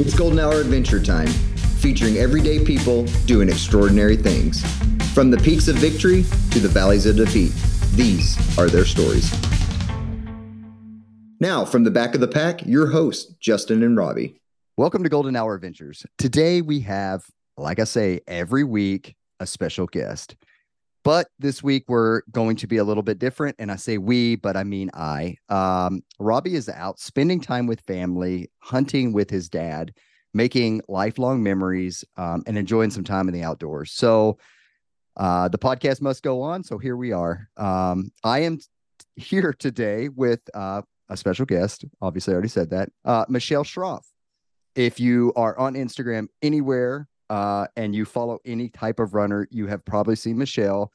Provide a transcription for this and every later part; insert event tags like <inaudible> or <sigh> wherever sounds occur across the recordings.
It's Golden Hour Adventure Time, featuring everyday people doing extraordinary things. From the peaks of victory to the valleys of defeat, these are their stories. Now, from the back of the pack, your hosts, Justin and Robbie. Welcome to Golden Hour Adventures. Today we have, like I say, every week, a special guest. But this week we're going to be a little bit different. And I say we, but I mean I. Um, Robbie is out spending time with family, hunting with his dad, making lifelong memories, um, and enjoying some time in the outdoors. So uh, the podcast must go on. So here we are. Um, I am here today with uh, a special guest. Obviously, I already said that. Uh, Michelle Schroff. If you are on Instagram anywhere uh, and you follow any type of runner, you have probably seen Michelle.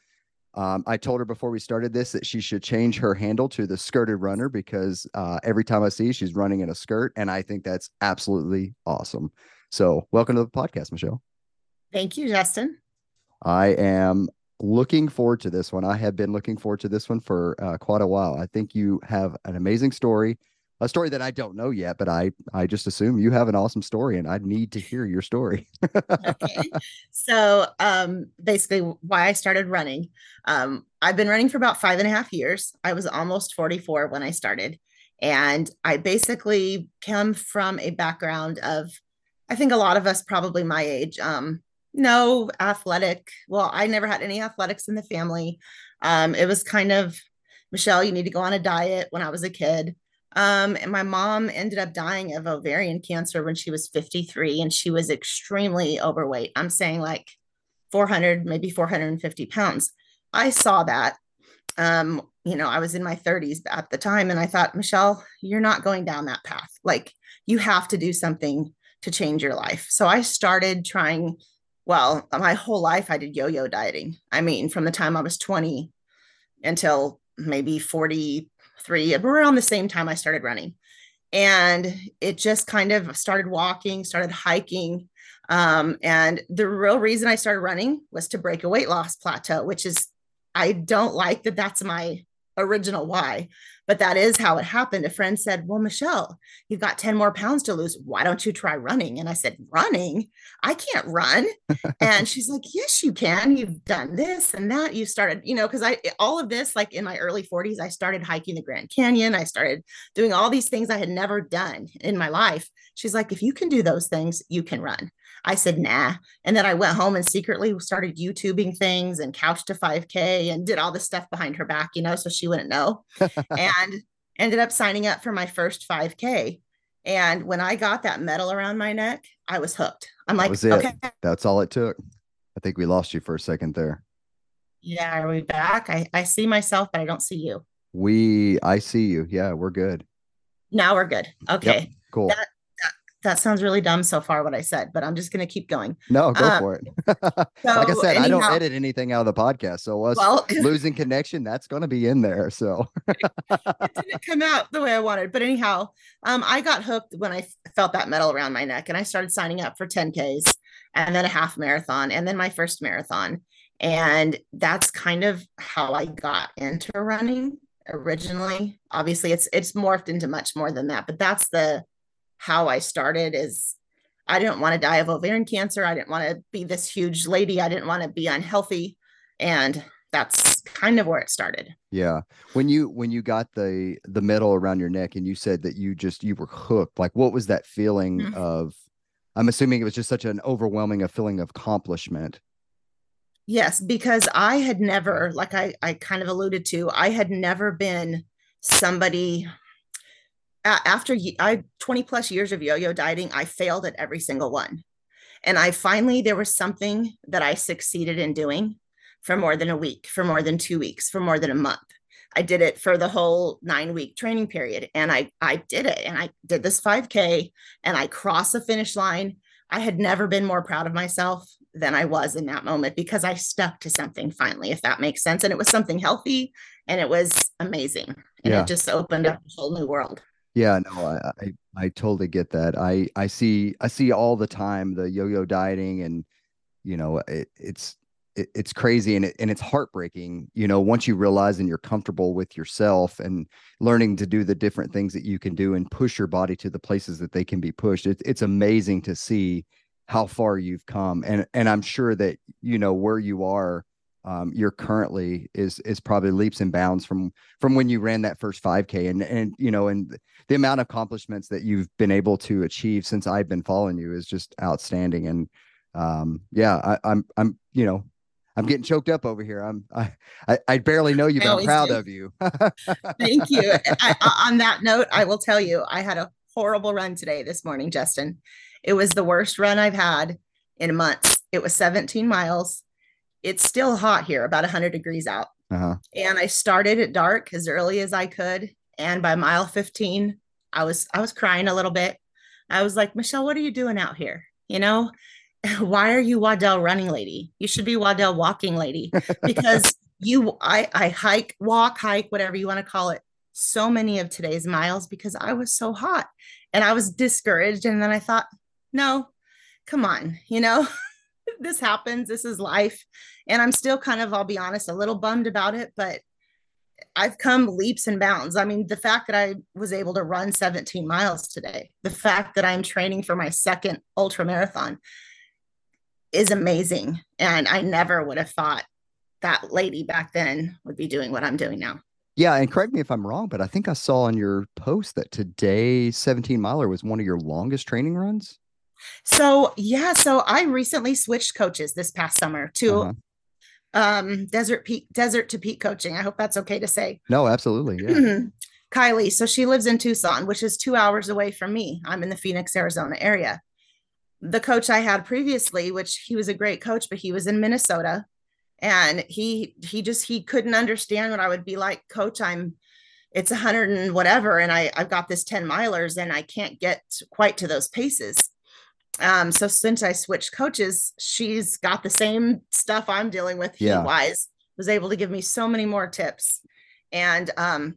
Um, I told her before we started this that she should change her handle to the skirted runner because uh, every time I see she's running in a skirt, and I think that's absolutely awesome. So, welcome to the podcast, Michelle. Thank you, Justin. I am looking forward to this one. I have been looking forward to this one for uh, quite a while. I think you have an amazing story, a story that I don't know yet, but I I just assume you have an awesome story, and I need to hear your story. okay, so um, basically, why I started running. Um, I've been running for about five and a half years. I was almost forty four when I started, and I basically come from a background of, I think a lot of us probably my age. Um, no athletic. Well, I never had any athletics in the family. Um, it was kind of, Michelle, you need to go on a diet when I was a kid. Um, and my mom ended up dying of ovarian cancer when she was 53 and she was extremely overweight. I'm saying like 400, maybe 450 pounds. I saw that. Um, you know, I was in my 30s at the time and I thought, Michelle, you're not going down that path. Like you have to do something to change your life. So I started trying well, my whole life I did yo-yo dieting. I mean, from the time I was 20 until maybe 43, around the same time I started running. And it just kind of started walking, started hiking. Um, and the real reason I started running was to break a weight loss plateau, which is, I don't like that that's my original why, but that is how it happened. A friend said, Well, Michelle, you've got 10 more pounds to lose. Why don't you try running? And I said, Running? I can't run. <laughs> and she's like, Yes, you can. You've done this and that. You started, you know, because I, all of this, like in my early 40s, I started hiking the Grand Canyon. I started doing all these things I had never done in my life. She's like, If you can do those things, you can run. I said, nah. And then I went home and secretly started YouTubing things and couch to 5K and did all this stuff behind her back, you know, so she wouldn't know. <laughs> and ended up signing up for my first 5K. And when I got that medal around my neck, I was hooked. I'm like, okay. That's all it took. I think we lost you for a second there. Yeah, are we back? I, I see myself, but I don't see you. We I see you. Yeah, we're good. Now we're good. Okay. Yep, cool. That, that sounds really dumb so far what I said, but I'm just going to keep going. No, go um, for it. <laughs> so like I said, anyhow, I don't edit anything out of the podcast. So us well, <laughs> losing connection, that's going to be in there. So it didn't come out the way I wanted. But anyhow, um, I got hooked when I felt that medal around my neck and I started signing up for 10Ks and then a half marathon and then my first marathon. And that's kind of how I got into running originally. Obviously, it's it's morphed into much more than that, but that's the how I started is I didn't want to die of ovarian cancer. I didn't want to be this huge lady. I didn't want to be unhealthy. And that's kind of where it started. Yeah. When you when you got the the medal around your neck and you said that you just you were hooked, like what was that feeling mm-hmm. of I'm assuming it was just such an overwhelming a feeling of accomplishment. Yes, because I had never, like I, I kind of alluded to, I had never been somebody after I 20 plus years of yo-yo dieting, I failed at every single one. And I finally there was something that I succeeded in doing for more than a week, for more than 2 weeks, for more than a month. I did it for the whole 9 week training period and I I did it and I did this 5k and I crossed the finish line. I had never been more proud of myself than I was in that moment because I stuck to something finally, if that makes sense. And it was something healthy and it was amazing. And yeah. it just opened up a whole new world. Yeah, no, I, I, I totally get that. I I see I see all the time the yo-yo dieting and you know it, it's it, it's crazy and it, and it's heartbreaking you know once you realize and you're comfortable with yourself and learning to do the different things that you can do and push your body to the places that they can be pushed it, it's amazing to see how far you've come and and i'm sure that you know where you are um, you're currently is is probably leaps and bounds from from when you ran that first 5k and and you know and the amount of accomplishments that you've been able to achieve since I've been following you is just outstanding and um yeah I, I'm I'm you know I'm getting choked up over here. I'm I I, barely know you, but I'm proud do. of you. <laughs> Thank you. I, on that note, I will tell you, I had a horrible run today this morning, Justin. It was the worst run I've had in months. It was 17 miles it's still hot here, about 100 degrees out. Uh-huh. And I started at dark as early as I could. And by mile 15, I was I was crying a little bit. I was like, Michelle, what are you doing out here? You know, <laughs> why are you Waddell running lady? You should be Waddell walking lady <laughs> because you I I hike, walk, hike, whatever you want to call it, so many of today's miles because I was so hot and I was discouraged. And then I thought, no, come on, you know, <laughs> <laughs> this happens. This is life. And I'm still kind of, I'll be honest, a little bummed about it, but I've come leaps and bounds. I mean, the fact that I was able to run 17 miles today, the fact that I'm training for my second ultra marathon is amazing. And I never would have thought that lady back then would be doing what I'm doing now. Yeah, and correct me if I'm wrong, but I think I saw on your post that today 17 miler was one of your longest training runs. So yeah, so I recently switched coaches this past summer to uh-huh. um desert peak desert to peak coaching. I hope that's okay to say. No, absolutely. Yeah. Kylie, so she lives in Tucson, which is two hours away from me. I'm in the Phoenix, Arizona area. The coach I had previously, which he was a great coach, but he was in Minnesota and he he just he couldn't understand what I would be like, coach. I'm it's a hundred and whatever, and I I've got this 10 milers and I can't get quite to those paces um so since i switched coaches she's got the same stuff i'm dealing with yeah. wise was able to give me so many more tips. And um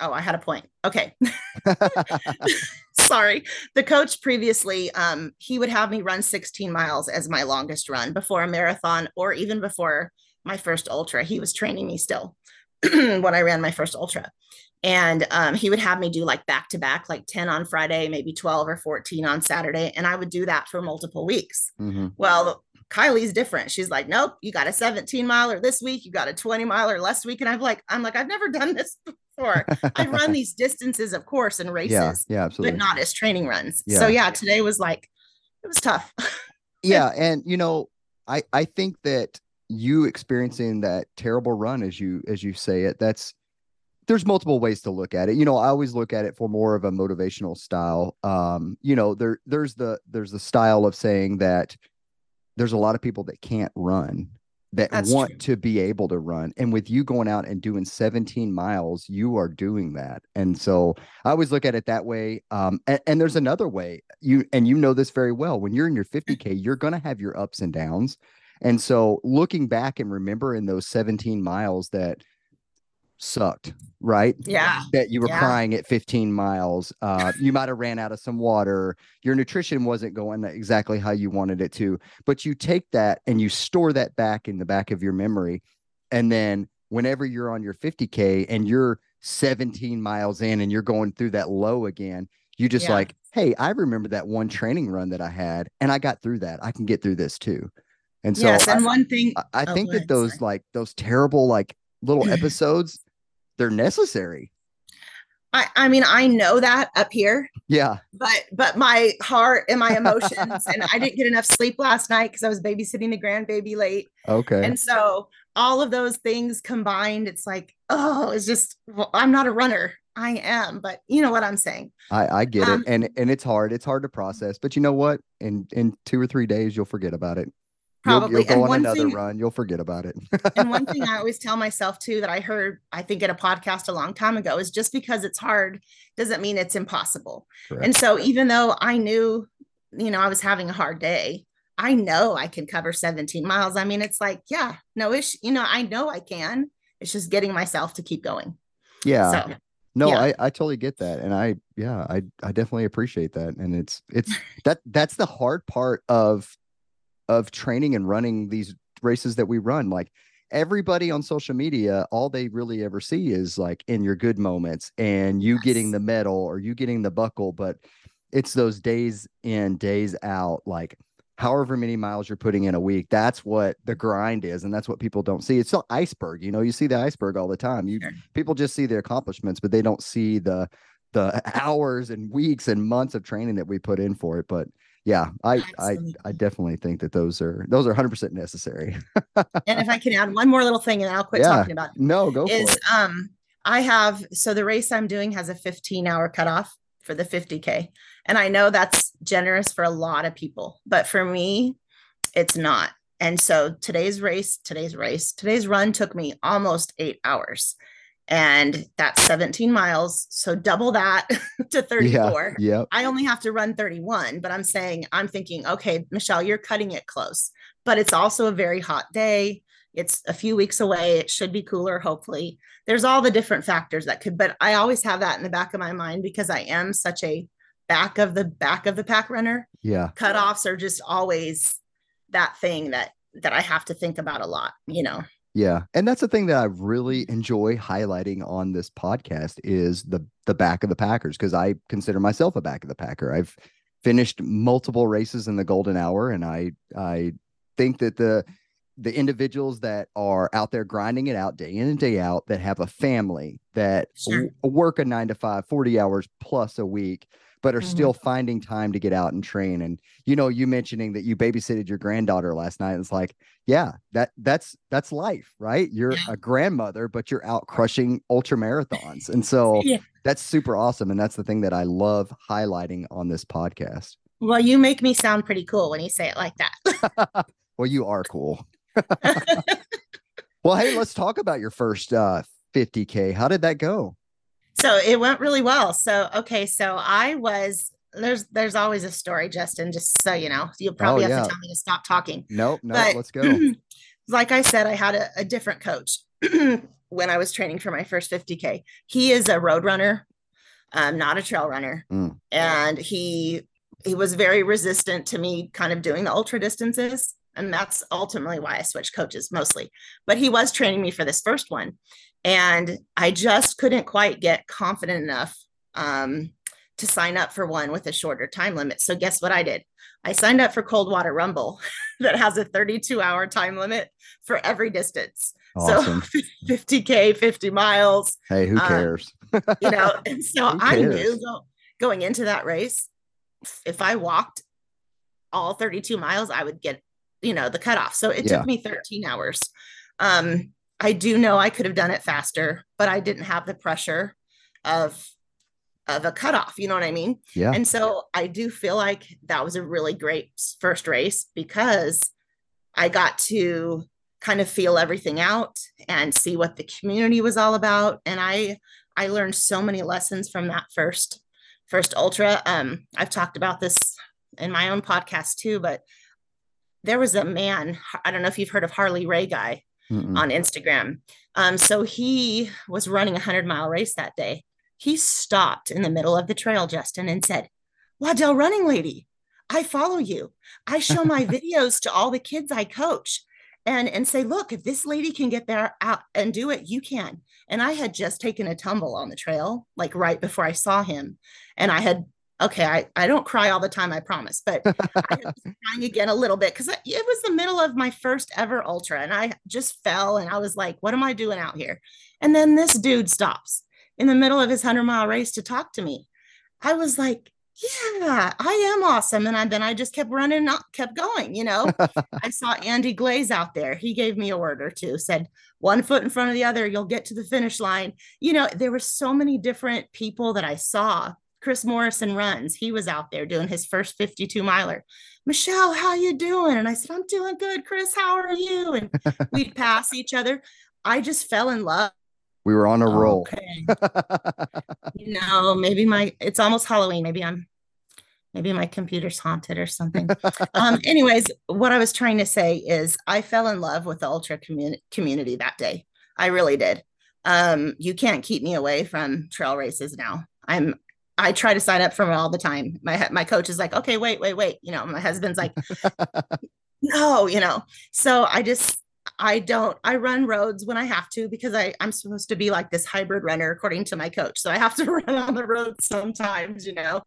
oh i had a point. Okay. <laughs> <laughs> Sorry. The coach previously um he would have me run 16 miles as my longest run before a marathon or even before my first ultra. He was training me still <clears throat> when i ran my first ultra and um, he would have me do like back to back like 10 on friday maybe 12 or 14 on saturday and i would do that for multiple weeks. Mm-hmm. well kylie's different. She's like nope you got a 17 miler this week you got a 20 miler last week and i'm like i'm like i've never <laughs> done this before. I run <laughs> these distances of course and races yeah, yeah absolutely. but not as training runs. Yeah. so yeah today was like it was tough. <laughs> Yeah and you know i i think that you experiencing that terrible run as you as you say it that's there's multiple ways to look at it. You know, I always look at it for more of a motivational style. Um, you know, there there's the there's the style of saying that there's a lot of people that can't run that That's want true. to be able to run. And with you going out and doing 17 miles, you are doing that. And so I always look at it that way. Um, and, and there's another way. You and you know this very well. When you're in your 50K, you're gonna have your ups and downs. And so looking back and remembering those 17 miles that sucked, right? Yeah. That you were yeah. crying at 15 miles. Uh, you might have ran out of some water. Your nutrition wasn't going exactly how you wanted it to. But you take that and you store that back in the back of your memory. And then whenever you're on your 50K and you're 17 miles in and you're going through that low again, you just yeah. like, hey, I remember that one training run that I had and I got through that. I can get through this too. And so yes, and I, one thing I, I oh, think that those sorry. like those terrible like little <laughs> episodes they're necessary. I, I mean, I know that up here. Yeah. But but my heart and my emotions, and I didn't get enough sleep last night because I was babysitting the grandbaby late. Okay. And so all of those things combined, it's like, oh, it's just well, I'm not a runner. I am, but you know what I'm saying. I, I get um, it. And and it's hard. It's hard to process. But you know what? In in two or three days, you'll forget about it. Probably. You'll, you'll go on another thing, run. You'll forget about it. and one thing <laughs> I always tell myself too that I heard, I think, at a podcast a long time ago is just because it's hard doesn't mean it's impossible. Correct. And so even though I knew, you know, I was having a hard day, I know I can cover 17 miles. I mean, it's like, yeah, no issue. You know, I know I can. It's just getting myself to keep going. Yeah. So, no, yeah. I, I totally get that. And I, yeah, I, I definitely appreciate that. And it's, it's <laughs> that, that's the hard part of of training and running these races that we run. Like everybody on social media, all they really ever see is like in your good moments and you Yes. getting the medal or you getting the buckle, but it's those days in, days out, like however many miles you're putting in a week. That's what the grind is, and that's what people don't see. It's the iceberg, you know. You see the iceberg all the time. You Sure. people just see the accomplishments, but they don't see the the hours and weeks and months of training that we put in for it. But yeah, I I Absolutely. I definitely think that those are those are 100 percent necessary. and if I can add one more little thing, and I'll quit Yeah. talking about it, no, go for is it. um I have so the race I'm doing has a 15 hour cutoff for the 50k, and I know that's generous for a lot of people, but for me, it's not. And so today's race, today's race, today's run took me almost eight hours. And that's 17 miles. So double that <laughs> to 34. Yeah, yeah, I only have to run 31, but I'm saying, I'm thinking, okay, Michelle, you're cutting it close, but it's also a very hot day. It's a few weeks away. It should be cooler, hopefully. There's all the different factors that could, but I always have that in the back of my mind because I am such a back of the back of the pack runner. yeah. Cutoffs are just always that thing that that I have to think about a lot, you know. Yeah, and that's the thing that I really enjoy highlighting on this podcast is the the back of the Packers because I consider myself a back of the Packer. I've finished multiple races in the golden hour, and I I think that the the individuals that are out there grinding it out day in and day out that have a family that Sure. w- work a nine to five 40 hours plus a week but are Mhm. still finding time to get out and train and you know you mentioning that you babysitted your granddaughter last night it's like yeah that that's that's life right you're Yeah. a grandmother but you're out crushing ultra marathons and so <laughs> Yeah. that's super awesome and that's the thing that i love highlighting on this podcast Well, you make me sound pretty cool when you say it like that. <laughs> <laughs> well you are cool well hey let's talk about your first uh 50k how did that go so it went really well. So okay, so I was there's there's always a story, Justin, just so you know. You'll probably Oh, have yeah. to tell me to stop talking. nope no But- let's go <clears throat> like I said, I had a, a different coach <clears throat> when I was training for my first 50K. He is a road runner, um, not a trail runner. Mm. And he he was very resistant to me kind of doing the ultra distances. And that's ultimately why I switched coaches mostly. But he was training me for this first one. And I just couldn't quite get confident enough um, to sign up for one with a shorter time limit. So guess what I did? I signed up for Coldwater Rumble <laughs> that has a 32 hour time limit for every distance. awesome <laughs> So 50K, 50 miles, hey who um, cares <laughs> you know. And so I knew going into that race, if I walked all 32 miles, I would get, you know, the cutoff. So it Yeah. took me 13 hours. Um, I do know I could have done it faster, but I didn't have the pressure of of a cutoff. You know what I mean? yeah And so I do feel like that was a really great first race because I got to kind of feel everything out and see what the community was all about. And I I learned so many lessons from that first first ultra. Um, I've talked about this in my own podcast too, but there was a man, I don't know if you've heard of Harley Ray guy Mm-mm. on Instagram. Um, so he was running a hundred mile race that day. He stopped in the middle of the trail, Justin, and said, Waddell running lady, I follow you. I show my <laughs> videos to all the kids I coach and, and say, look, if this lady can get there out and do it, you can. And I had just taken a tumble on the trail, like right before I saw him. And I had, okay, I, I don't cry all the time, I promise, but I was <laughs> crying again a little bit because it was the middle of my first ever ultra and I just fell and I was like, what am I doing out here? And then this dude stops in the middle of his 100 mile race to talk to me. I was like, yeah, I am awesome. And I, then I just kept running, not kept going. You know, <laughs> I saw Andy Glaze out there. He gave me a word or two, said one foot in front of the other, you'll get to the finish line. You know, there were so many different people that I saw. Chris Morrison runs. He was out there doing his first 52 miler. Michelle, how you doing? And I said, I'm doing good. Chris, how are you? And <laughs> we'd pass each other. I just fell in love. we were on a roll Okay. <laughs> you know, maybe my it's almost Halloween. Maybe I'm maybe my computer's haunted or something. <laughs> um, anyways, what I was trying to say is I fell in love with the ultra community community that day. I really did. Um, you can't keep me away from trail races now. I'm I try to sign up for them all the time. My my coach is like, okay, wait, wait, wait. You know, my husband's like, <laughs> no, you know. So I just I don't I run roads when I have to because I I'm supposed to be like this hybrid runner according to my coach. So I have to <laughs> run on the road sometimes, you know.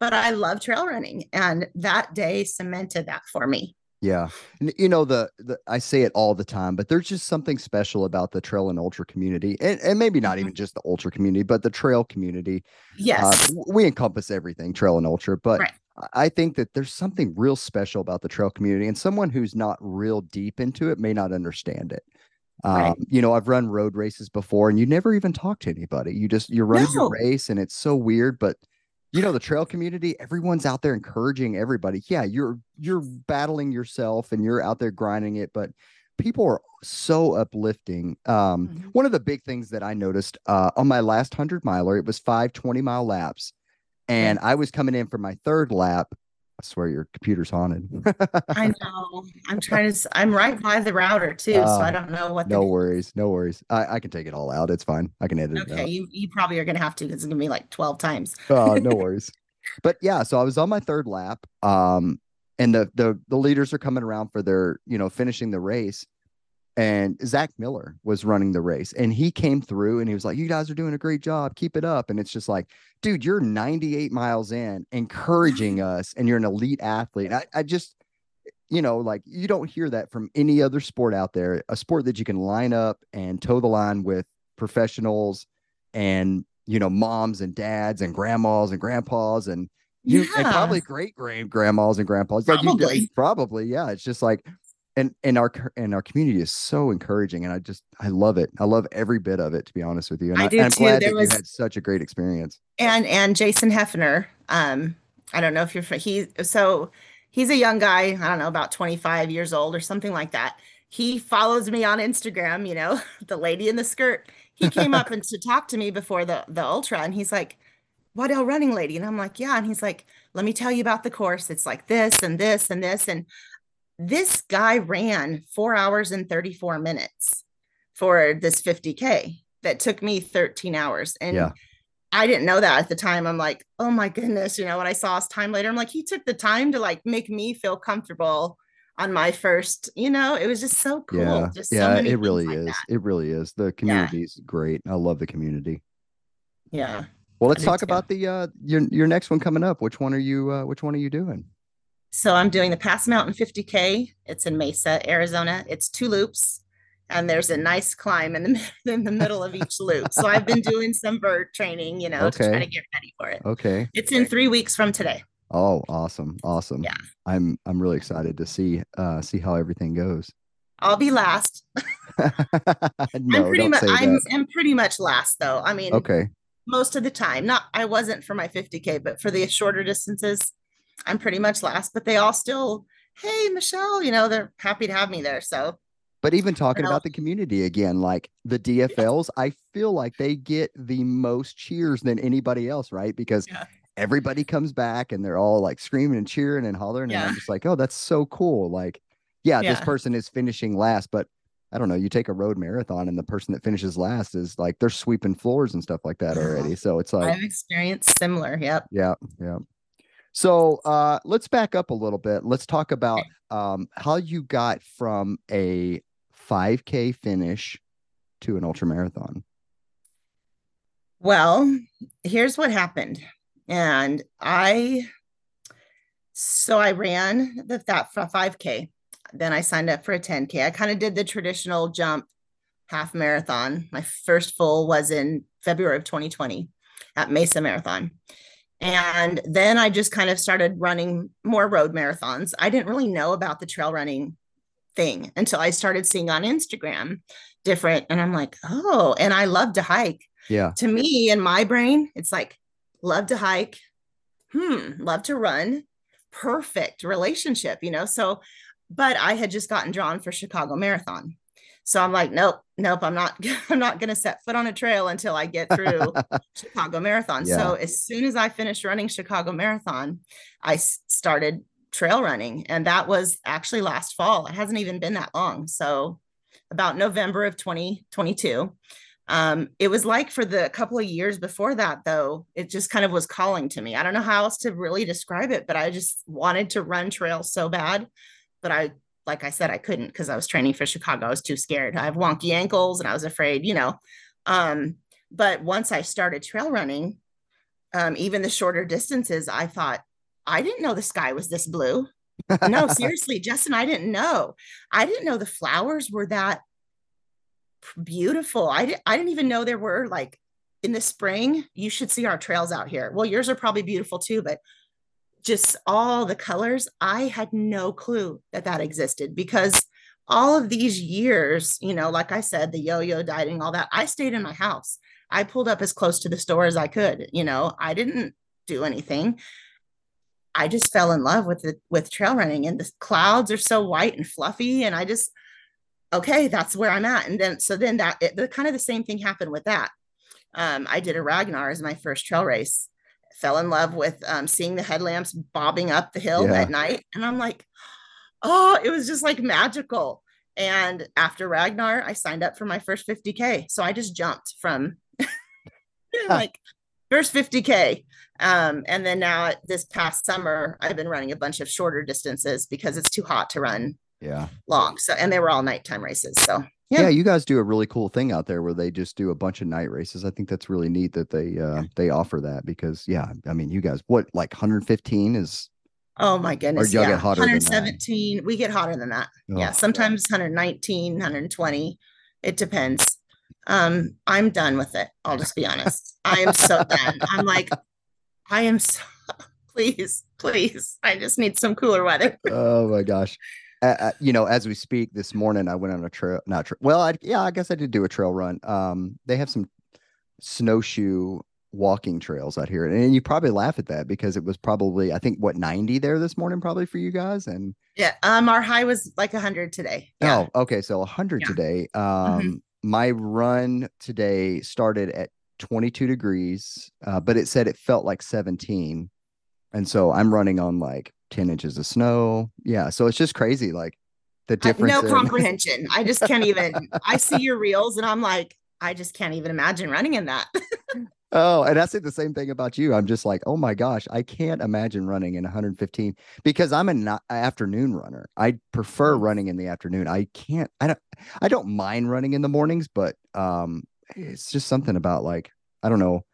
But I love trail running and that day cemented that for me. Yeah. And you know, the, the I say it all the time, but there's just something special about the trail and ultra community. And, and maybe not even mm-hmm. just the ultra community, but the trail community. Yes. Uh, we encompass everything trail and ultra, but right. I think that there's something real special about the trail community, and someone who's not real deep into it may not understand it. Right. Um, you know, I've run road races before, and you never even talk to anybody. You just you're running no. your race, and it's so weird. But you know, the trail community, everyone's out there encouraging everybody. Yeah, you're you're battling yourself, and you're out there grinding it, but people are so uplifting. Um, mm-hmm. One of the big things that I noticed uh, on my last hundred miler, it was five 20 mile laps and I was coming in for my third lap. I swear your computer's haunted. I <laughs> know. I'm trying to. I'm right by the router too, uh, so I uh, don't know what. No worries. No worries. I, I can take it all out. It's fine. I can edit okay, it. Okay. You you probably are gonna have to because it's gonna be like 12 times. Oh, uh, no <laughs> worries. But yeah, so I was on my third lap. Um, and the the the leaders are coming around for their you know finishing the race, and Zach Miller was running the race and he came through and he was like, You guys are doing a great job. Keep it up. And it's just like, dude, you're 98 miles in, encouraging <laughs> us, and you're an elite athlete. I, I just, you know, like you don't hear that from any other sport out there, a sport that you can line up and toe the line with professionals and, you know, moms and dads and grandmas and grandpas and you yeah. and probably great great grandmas and grandpas. Probably. Like you, probably, yeah. It's just like and and our and our community is so encouraging and i just i love it. I love every bit of it to be honest with you and i, I do am too. glad there that was you had such a great experience. And and jason hefner um i don't know if you're he so he's a young guy i don't know about 25 years old or something like that. He follows me on instagram you know <laughs> the lady in the skirt. He came up and <laughs> to talk to me before the the ultra and he's like Waddell running lady? And i'm like yeah. And he's like let me tell you about the course. It's like this and this and this. And this guy ran four hours and 34 minutes for this 50K that took me 13 hours. And yeah. I didn't know that at the time. I'm like, oh my goodness. You know, when I saw his time later, I'm like, he took the time to like make me feel comfortable on my first, you know, it was just so cool. Yeah, just yeah so it really like is. That. It really is. The community is yeah. great. I love the community. Yeah. Well, let's talk too. about the uh your your next one coming up. Which one are you uh which one are you doing? So I'm doing the Pass Mountain 50K. It's in Mesa, Arizona. It's two loops and there's a nice climb in the <laughs> in the middle of each loop. So I've been doing some bird training, you know, okay. to try to get ready for it. Okay. It's in 3 weeks from today. Oh, awesome. Awesome. Yeah. I'm I'm really excited to see uh see how everything goes. I'll be last. <laughs> <laughs> no, I'm pretty much I'm, I'm pretty much last though. I mean, okay. Most of the time. Not I wasn't for my 50k, but for the shorter distances, I'm pretty much last, but they all still, hey, Michelle, you know, they're happy to have me there. So, but even talking about the community again, like the DFLs, I feel like they get the most cheers than anybody else, right? Because yeah. everybody comes back and they're all like screaming and cheering and hollering. Yeah. And I'm just like, oh, that's so cool. Like, yeah, yeah, this person is finishing last, but I don't know. You take a road marathon and the person that finishes last is like they're sweeping floors and stuff like that uh-huh. already. So it's like I've experienced similar. Yep. Yeah. Yeah. So uh, let's back up a little bit. Let's talk about um, how you got from a 5K finish to an ultra marathon. Well, here's what happened. And I, so I ran the, that 5K. Then I signed up for a 10K. I kind of did the traditional jump half marathon. My first full was in February of 2020 at Mesa Marathon. And then I just kind of started running more road marathons. I didn't really know about the trail running thing until I started seeing on Instagram different. And I'm like, oh, and I love to hike. Yeah. To me, in my brain, it's like, love to hike. Hmm, love to run. Perfect relationship, you know? So, but I had just gotten drawn for Chicago Marathon. So I'm like, nope, nope, I'm not, <laughs> I'm not going to set foot on a trail until I get through <laughs> Chicago Marathon. Yeah. So as soon as I finished running Chicago Marathon, I started trail running. And that was actually last fall. It hasn't even been that long. So about November of 2022. Um, it was like for the couple of years before that, though, it just kind of was calling to me. I don't know how else to really describe it, but I just wanted to run trails so bad. But I like I said, I couldn't because I was training for Chicago. I was too scared. I have wonky ankles and I was afraid, you know. Um, but once I started trail running, um, even the shorter distances, I thought, I didn't know the sky was this blue. no, <laughs> seriously, Justin, I didn't know. I didn't know the flowers were that beautiful. I didn't I didn't even know there were like in the spring, you should see our trails out here. Well, yours are probably beautiful too, but just all the colors, I had no clue that that existed because all of these years, you know, like I said, the yo-yo dieting, all that, I stayed in my house. I pulled up as close to the store as I could. You know, I didn't do anything. I just fell in love with the with trail running, and the clouds are so white and fluffy, and I just okay, that's where I'm at. And then so then that it, the kind of the same thing happened with that. Um, I did a Ragnar as my first trail race. Fell in love with um, seeing the headlamps bobbing up the hill yeah. at night, and I'm like, oh, it was just like magical. And after Ragnar, I signed up for my first 50k. So I just jumped from <laughs> like first 50k um, and then now this past summer i've been running a bunch of shorter distances because it's too hot to run yeah long so and they were all nighttime races so yeah. yeah. you guys do a really cool thing out there where they just do a bunch of night races i think that's really neat that they uh yeah. they offer that because yeah i mean you guys what like 115 is oh my goodness or yeah. get hotter 117 we get hotter than that oh. yeah sometimes 119 120 it depends um, I'm done with it. I'll just be honest. I am so done. I'm like, I am so <laughs> please, please. I just need some cooler weather. oh my gosh. Uh, you know, as we speak this morning, I went on a trail, not tra- well, I, yeah, I guess I did do a trail run. Um, they have some snowshoe walking trails out here. And you probably laugh at that because it was probably, I think, what, 90 there this morning, probably for you guys. And yeah, um, our high was like 100 today. Yeah. Oh, okay. So 100 yeah. today. Um, mm-hmm my run today started at 22 degrees, uh, but it said it felt like 17. And so I'm running on like 10 inches of snow. Yeah. So it's just crazy. Like the difference. no in- <laughs> comprehension. I just can't even, I see your reels and I'm like, I just can't even imagine running in that. <laughs> Oh, and I say the same thing about you. I'm just like, oh my gosh, I can't imagine running in 115 because I'm an afternoon runner. I prefer mm-hmm. running in the afternoon. I can't. I don't. I don't mind running in the mornings, but um, it's just something about like I don't know.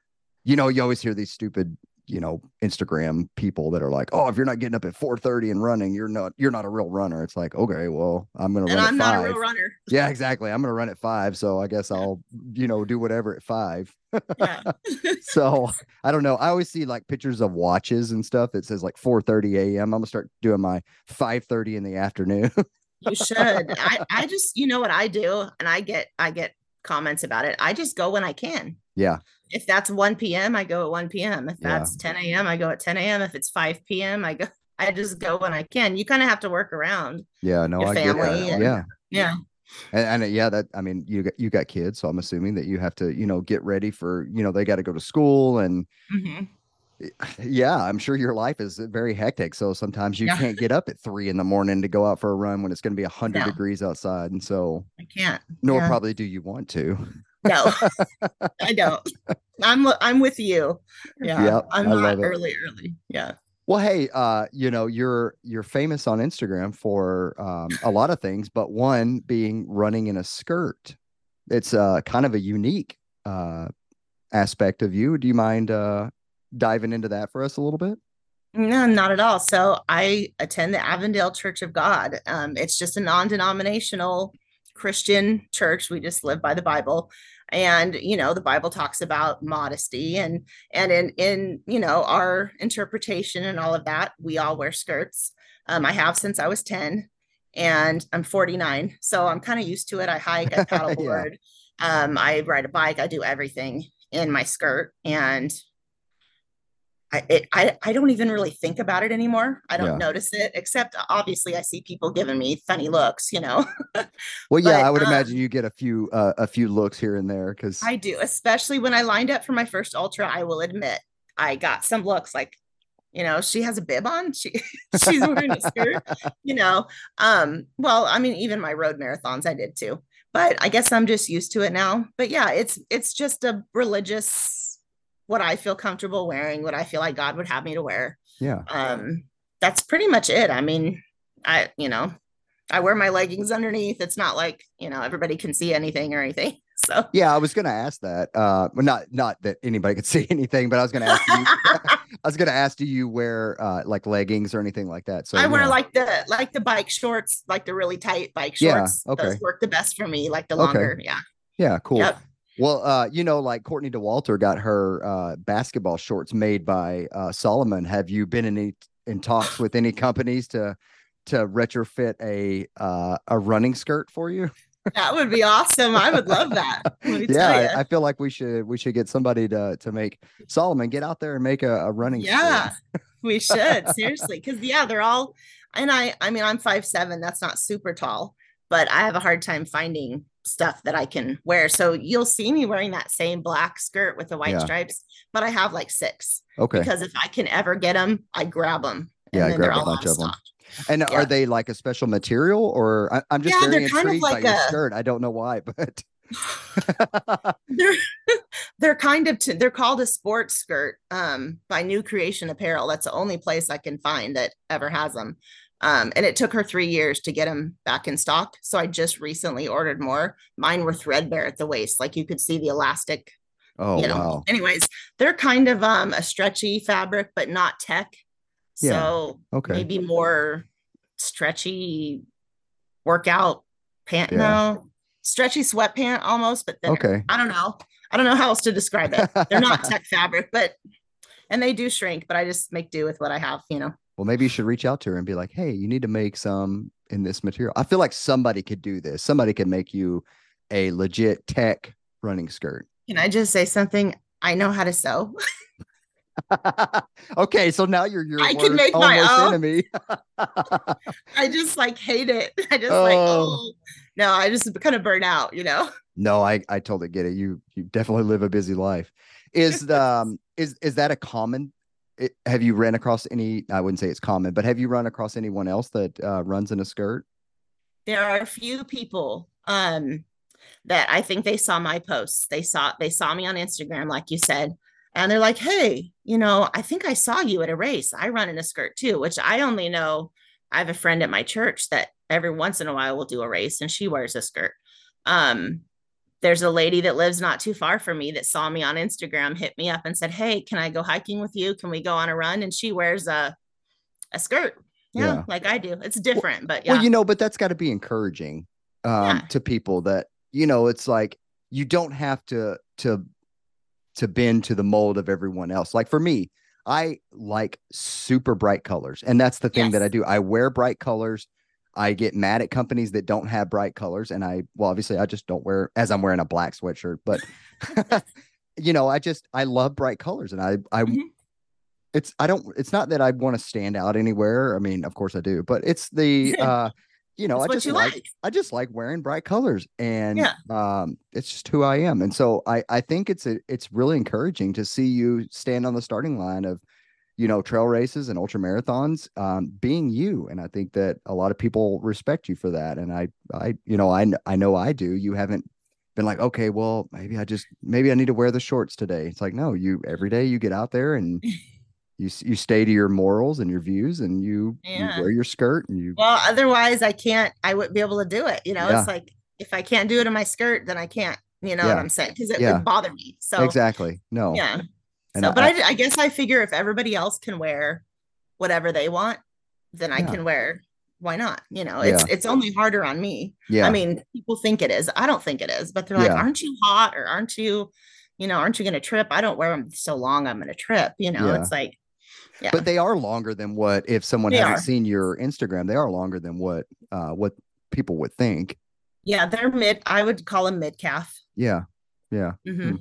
You know, you always hear these stupid you know instagram people that are like oh if you're not getting up at 4:30 and running you're not you're not a real runner. It's like okay well i'm gonna and run i'm not five. a real runner. Yeah exactly. I'm gonna run at five so i guess i'll you know do whatever at five. <laughs> So i don't know. I always see like pictures of watches and stuff that says like 4:30 a.m i'm gonna start doing my 5:30 in the afternoon. <laughs> You should. I i just you know what i do and i get i get comments about it. I just go when i can. Yeah if that's 1 p.m., I go at 1 p.m. If that's yeah. 10 a.m., I go at 10 a.m. If it's 5 p.m., I go, <laughs> I just go when I can. You kind of have to work around. Yeah, no, I get that. And, yeah. Yeah. And, and, yeah, that I mean, you got you got kids, so I'm assuming that you have to, you know, get ready for, you know, they got to go to school and mm-hmm. <sighs> yeah, I'm sure your life is very hectic. So sometimes you yeah. can't get up at three in the morning to go out for a run when it's going to be hundred no. degrees outside, and so I can't. Nor yeah. probably do you want to. No, I <laughs> don't. I'm I'm with you. Yeah, yep, I'm not early, early. Yeah. Well, hey, uh, you know, you're you're famous on Instagram for um, a lot of things, but one being running in a skirt. It's uh, kind of a unique uh, aspect of you. Do you mind uh, diving into that for us a little bit? No, not at all. So I attend the Avondale Church of God. Um, it's just a non-denominational Christian church. We just live by the Bible and you know the bible talks about modesty and and in in you know our interpretation and all of that we all wear skirts. Um, i have since i was 10 and i'm 49 so i'm kind of used to it. I hike i <laughs> paddleboard. Yeah. um, i ride a bike i do everything in my skirt and I, it, I, I don't even really think about it anymore. I don't yeah. notice it, except obviously I see people giving me funny looks, you know. <laughs> well, yeah, but, I would um, imagine you get a few uh, a few looks here and there because I do, especially when I lined up for my first ultra. I will admit I got some looks like, you know, she has a bib on, she <laughs> she's wearing a skirt, you know. Um, well, I mean, even my road marathons I did too, but I guess I'm just used to it now. But yeah, it's it's just a religious what I feel comfortable wearing, what I feel like God would have me to wear. Yeah. Um, that's pretty much it. I mean, I, you know, I wear my leggings underneath. It's not like, you know, everybody can see anything or anything. <laughs> So Yeah, I was gonna ask that. Uh well not not that anybody could <laughs> see anything, but I was gonna ask you <laughs> I was gonna ask do you wear uh like leggings or anything like that? So I wear yeah. like the like the bike shorts, like the really tight bike shorts. Yeah, okay. Those work the best for me, like the Okay. longer. Yeah. yeah, cool. Yep. Well, uh, you know, like Courtney Dauwalter got her uh basketball shorts made by uh Salomon. Have you been in any in talks with any companies to to retrofit a uh a running skirt for you? That would be awesome. I would love that. <laughs> Let me tell yeah. I, I feel like we should we should get somebody to to make Salomon get out there and make a, a running yeah we should seriously because yeah they're all and i i mean i'm five seven that's not super tall but i have a hard time finding stuff that i can wear so you'll see me wearing that same black skirt with the white Yeah. stripes but i have like six Okay. because if i can ever get them i grab them Yeah, I grab a all bunch of them. And Yeah. are they like a special material or I, I'm just Yeah, very they're kind of intrigued by like your a- skirt. I don't know why, but <laughs> <sighs> they're <laughs> they're kind of t- they're called a sports skirt um by new creation apparel that's the only place i can find that ever has them um and it took her three years to get them back in stock so i just recently ordered more mine were threadbare at the waist like you could see the elastic oh you know wow. anyways they're kind of um a stretchy fabric but not tech Yeah, so Okay. maybe more stretchy workout pant Yeah. no stretchy sweatpant almost but then Okay. I don't know. I don't know how else to describe it. They're not <laughs> tech fabric, but and they do shrink, but I just make do with what I have, you know. Well, maybe you should reach out to her and be like, "Hey, you need to make some in this material." I feel like somebody could do this. Somebody could make you a legit tech running skirt. Can I just say something? I know how to sew. <laughs> okay, so now you're your I can make my almost own. enemy. <laughs> I just like hate it. <laughs> I just like, Oh. oh no, I just kind of burn out, you know. no, I I totally get it. You you definitely live a busy life. Is the um is is that a common? It, have you ran across any? I wouldn't say it's common, but have you run across anyone else that uh, runs in a skirt? There are a few people um that I think they saw my posts. They saw they saw me on Instagram, like you said, and they're like, "Hey, you know, I think I saw you at a race. I run in a skirt too." Which I only know. I have a friend at my church that every once in a while will do a race, and she wears a skirt. Um, there's a lady that lives not too far from me that saw me on Instagram, hit me up and said, "Hey, can I go hiking with you? Can we go on a run?" And she wears a a skirt. Yeah, Yeah. like I do. It's different, but yeah. Well, you know, but that's got to be encouraging um, Yeah. to people that you know. It's like you don't have to to to bend to the mold of everyone else. Like for me, I like super bright colors, and that's the thing that I do. I wear bright colors. I get mad at companies that don't have bright colors, and I well, obviously, I just don't wear as I'm wearing a black sweatshirt, but. <laughs> <laughs> you know i just i love bright colors and i i Mhm. it's i don't it's not that i want to stand out anywhere i mean of course i do but it's the <laughs> uh you know i just like, like. i just like wearing bright colors and Yeah. um it's just who i am and so i i think it's a it's really encouraging to see you stand on the starting line of you know trail races and ultra marathons um being you and i think that a lot of people respect you for that and i i you know i i know i do you haven't been like okay well maybe i just maybe i need to wear the shorts today it's like no you every day you get out there and <laughs> you you stay to your morals and your views and you, Yeah. you wear your skirt and you Well, otherwise I can't, I wouldn't be able to do it. You know, Yeah. it's like if I can't do it in my skirt, then I can't, you know Yeah. what I'm saying? Because it would bother me. So exactly no yeah. And so, but I, I guess I figure if everybody else can wear whatever they want, then I Yeah. can wear. Why not? You know, it's it's only harder on me. yeah I mean, people think it is. I don't think it is, but they're like, Yeah. "Aren't you hot?" or "Aren't you, you know, aren't you going to trip?" I don't wear them so long. I'm going to trip. You know, Yeah. it's like, yeah, but they are longer than what if someone They hasn't are. seen your instagram they are longer than what uh what people would think yeah, they're mid. I would call them mid calf. yeah yeah hmm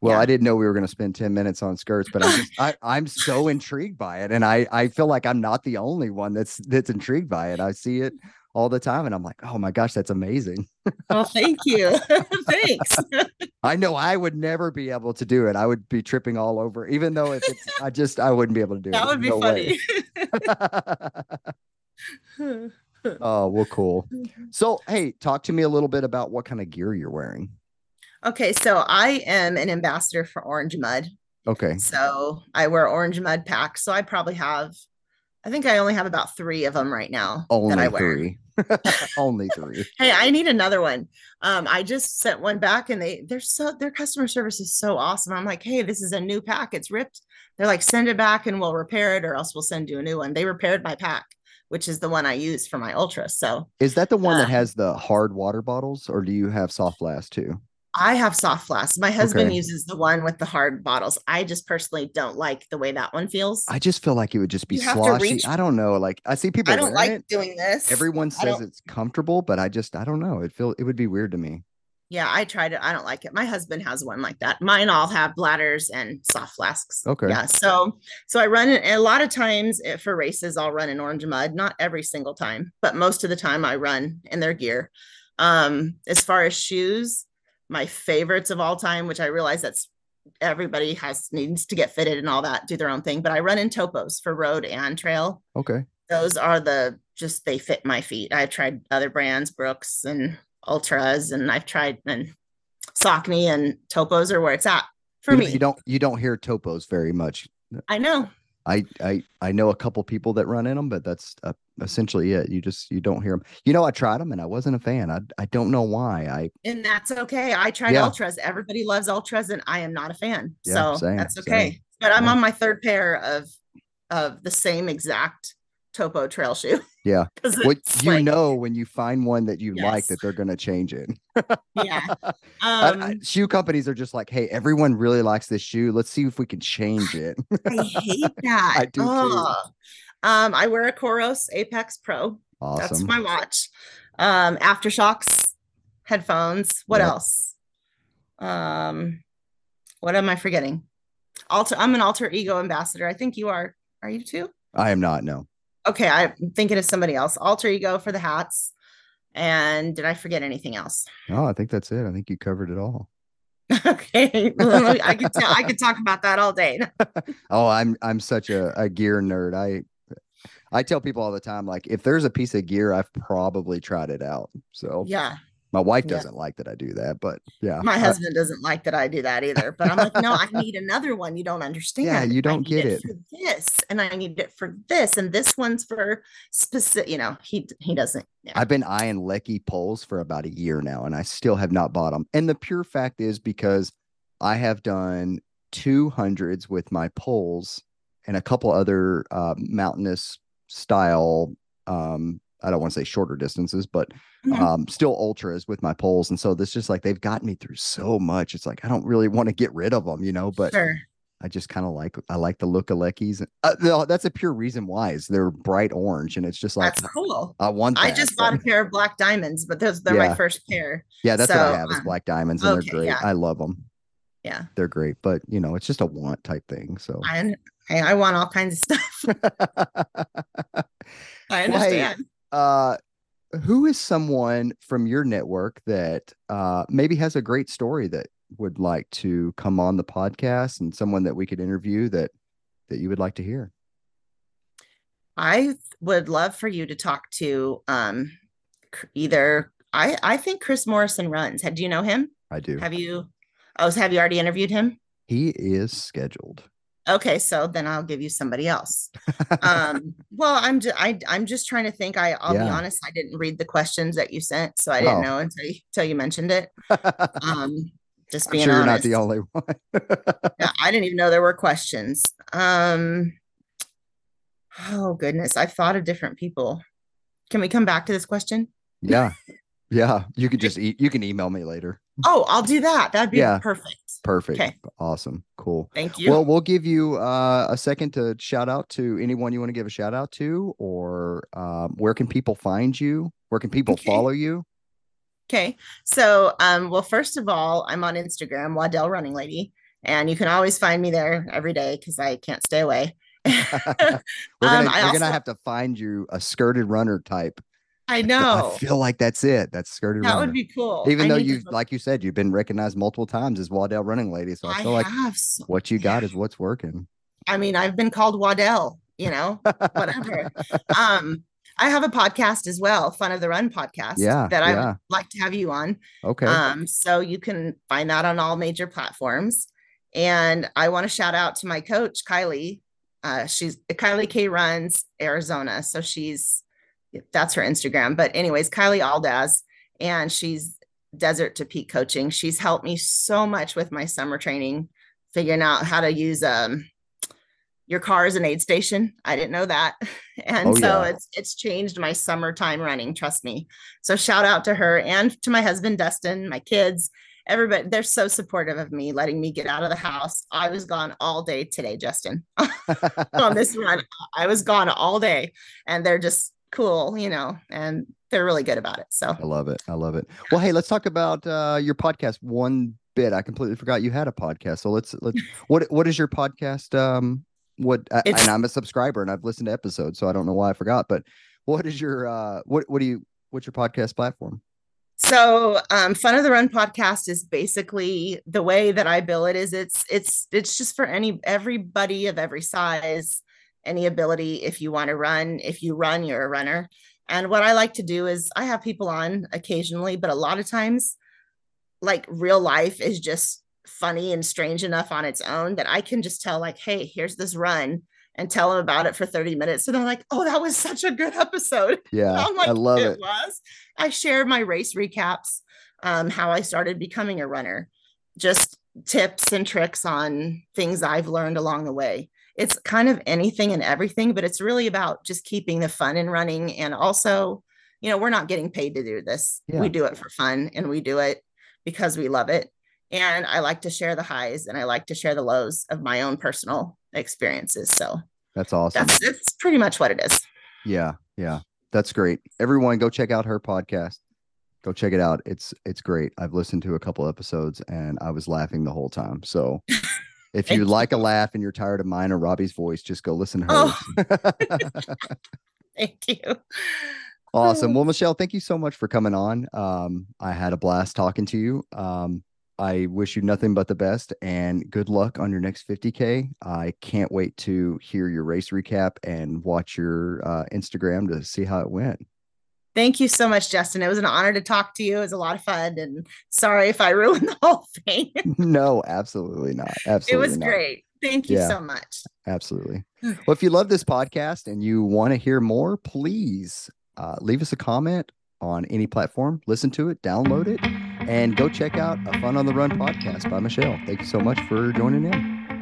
Well, Yeah. I didn't know we were going to spend 10 minutes on skirts, but I'm just, I, <laughs> I'm so intrigued by it. And I, I feel like I'm not the only one that's, that's intrigued by it. I see it all the time and I'm like, oh my gosh, that's amazing. Well, thank you. <laughs> Thanks. <laughs> I know I would never be able to do it. I would be tripping all over, even though if it's, I just, I wouldn't be able to do That it. That would be No funny. oh, well, cool. So, hey, talk to me a little bit about what kind of gear you're wearing. Okay, so I am an ambassador for Orange Mud. Okay. So I wear Orange Mud packs. So I probably have, I think I only have about three of them right now that Only I wear. three. <laughs> <laughs> Only three. Hey, I need another one. Um, I just sent one back and they they're so their customer service is so awesome. I'm like, hey, this is a new pack. It's ripped. They're like, send it back and we'll repair it, or else we'll send you a new one. They repaired my pack, which is the one I use for my ultra. So Is that the one that Uh, has the hard water bottles, or do you have soft flask too? I have soft flasks. My husband Okay. uses the one with the hard bottles. I just personally don't like the way that one feels. I just feel like it would just be You sloshy. I don't know. Like I see people I don't like it. doing this. Everyone says it's comfortable, but I just I don't know. It feel it would be weird to me. Yeah, I tried it. I don't like it. My husband has one like that. Mine all have bladders and soft flasks. Okay. Yeah. So so I run it a lot of times eh, for races I'll run in orange mud, not every single time, but most of the time I run in their gear. Um as far as shoes, my favorites of all time, which I realize that's everybody has needs to get fitted and all that, do their own thing, but I run in topos for road and trail. Okay. Those are the just they fit my feet. I've tried other brands, Brooks and Altras, and I've tried and Saucony and Topos are where it's at for you, me. you don't you don't hear topos very much. I know. I I I know a couple people that run in them, but that's uh, essentially it. You just you don't hear them. You know, I tried them and I wasn't a fan. I I don't know why. I And that's okay. I tried Yeah. Altras. Everybody loves Altras, and I am not a fan. Yeah, so same, that's same. okay. But I'm Yeah. on my third pair of of the same exact topo trail shoe. yeah. <laughs> What you like- know when you find one that you like that they're gonna change it. Yeah. <laughs> Um, I- shoe companies are just like, hey, everyone really likes this shoe. Let's see if we can change it. I hate <laughs> that. I do too. Um, I wear a COROS Apex Pro. Awesome. That's my watch. Um, AfterShokz, headphones. What Yep. else? Um, what am I forgetting? Alter. I'm an alter ego ambassador. I think you are. Are you too? I am not. No. Okay, I'm thinking of somebody else. Alter ego for the hats. And did I forget anything else? No, I think that's it. I think you covered it all. <laughs> okay, I could tell. I could talk about that all day. <laughs> Oh, I'm I'm such a, a gear nerd. I I tell people all the time, like if there's a piece of gear, I've probably tried it out. So Yeah, my wife doesn't like that I do that, but yeah. my I- husband doesn't like that I do that either. But I'm like, no, I need another one. You don't understand. Yeah, you don't get it. for this, and I need it for this, and this one's for specific. You know, he he doesn't. Yeah. I've been eyeing Leki poles for about a year now, and I still have not bought them. And the pure fact is because I have done two hundreds with my poles and a couple other uh, mountainous style. Um, I don't want to say shorter distances, but Mhm. um, still ultras with my poles. And so this just like they've gotten me through so much. It's like I don't really want to get rid of them, you know. But sure. I just kind of like I like the look of Lekis. Uh, no, that's a pure reason why is they're bright orange, and it's just like That's cool. I want. I that, just but- bought a pair of black diamonds, but those they're Yeah. my first pair. Yeah, that's what I So, have is um, black diamonds, and okay, they're great. yeah. I love them. Yeah, They're great, but you know, it's just a want type thing. So I I want all kinds of stuff. <laughs> I Well, hey, understand. Uh who is someone from your network that uh maybe has a great story that would like to come on the podcast and someone that we could interview that that you would like to hear? I would love for you to talk to um either I I think Chris Morrison runs. Do you know him? I do. Have you oh so have you already interviewed him? he is scheduled. Okay, so then I'll give you somebody else. <laughs> Um well I'm just I I'm just trying to think. I I'll be honest, I didn't read the questions that you sent, so I didn't Oh. know until you, until you mentioned it. <laughs> Um just I'm being sure you're honest. not the only one. Yeah, <laughs> I didn't even know there were questions. Um oh goodness, I've thought of different people. Can we come back to this question? yeah. Yeah. You can just e- you can email me later. Oh, I'll do that. That'd be Yeah. perfect. Perfect. Okay. Awesome. Cool. Thank you. Well, we'll give you uh, a second to shout out to anyone you want to give a shout out to, or um, where can people find you? Where can people Okay. follow you? okay. So, um, well, first of all, I'm on Instagram, Waddell Running Lady, and you can always find me there every day because I can't stay away. <laughs> <laughs> We're gonna Um, we're also- gonna have to find you a skirted runner type. I know I feel like that's it. That's skirted that runner. would be cool. Even I though to you, like you said, you've been recognized multiple times as Waddell Running Lady. So I I feel like. So, what you got yeah. is what's working. I mean, I've been called Waddell. You know, whatever. <laughs> um, I have a podcast as well, Fun of the Run podcast. Yeah, that I yeah. would like to have you on. Okay. Um, so you can find that on all major platforms. And I want to shout out to my coach, Kylie. Uh, she's Kylie K runs Arizona. So she's that's her Instagram. But anyways, Kylie Aldaz, and she's desert to peak coaching. She's helped me so much with my summer training, figuring out how to use um your car as an aid station. I didn't know that. <laughs> And oh, so yeah. it's it's changed my summertime running, trust me. So shout out to her and to my husband Dustin, my kids, everybody they're so supportive of me letting me get out of the house. I was gone all day today, Justin. <laughs> on this run. I was gone all day and they're just cool, you know, and they're really good about it. So I love it. I love it. Well, hey, let's talk about uh, your podcast one bit. I completely forgot you had a podcast. So let's let's <laughs> what what is your podcast um what I, and I'm a subscriber and I've listened to episodes, so I don't know why I forgot. But what is your uh what what do you what's your podcast platform? So, um, Fun of the Run podcast is basically the way that I bill it is it's it's it's just for any everybody of every size, any ability. If you want to run, if you run, you're a runner. And what I like to do is I have people on occasionally, but a lot of times, like real life is just funny and strange enough on its own that I can just tell, like, hey, here's this run and tell them about it for 30 minutes. So they're like, oh, that was such a good episode. <laughs> Yeah. Like, I love it. It was. I share my race recaps, um, how I started becoming a runner, just tips and tricks on things I've learned along the way. It's kind of anything and everything, but it's really about just keeping the fun and running. And also, you know, we're not getting paid to do this. Yeah. We do it for fun and we do it because we love it and I like to share the highs and I like to share the lows of my own personal experiences. So that's awesome. That's it's pretty much what it is. Yeah, yeah. That's great. Everyone go check out her podcast. Go check it out. It's it's great. I've listened to a couple episodes and I was laughing the whole time. So <laughs> if you like a laugh and you're tired of mine or Robbie's voice, just go listen to her. Oh. <laughs> thank you. Awesome. Well, <laughs> Michelle, thank you so much for coming on. Um, I had a blast talking to you. Um, I wish you nothing but the best and good luck on your next 50K. I can't wait to hear your race recap and watch your uh, Instagram to see how it went. Thank you so much, Justin. It was an honor to talk to you. It was a lot of fun. And sorry if I ruined the whole thing. <laughs> no, absolutely not. Absolutely. It was not. great. Thank you yeah, so much. Absolutely. well, if you love this podcast and you want to hear more, please uh, leave us a comment on any platform. Listen to it, download it and go check out a Fun on the Run podcast by Michelle. Thank you so much for joining in.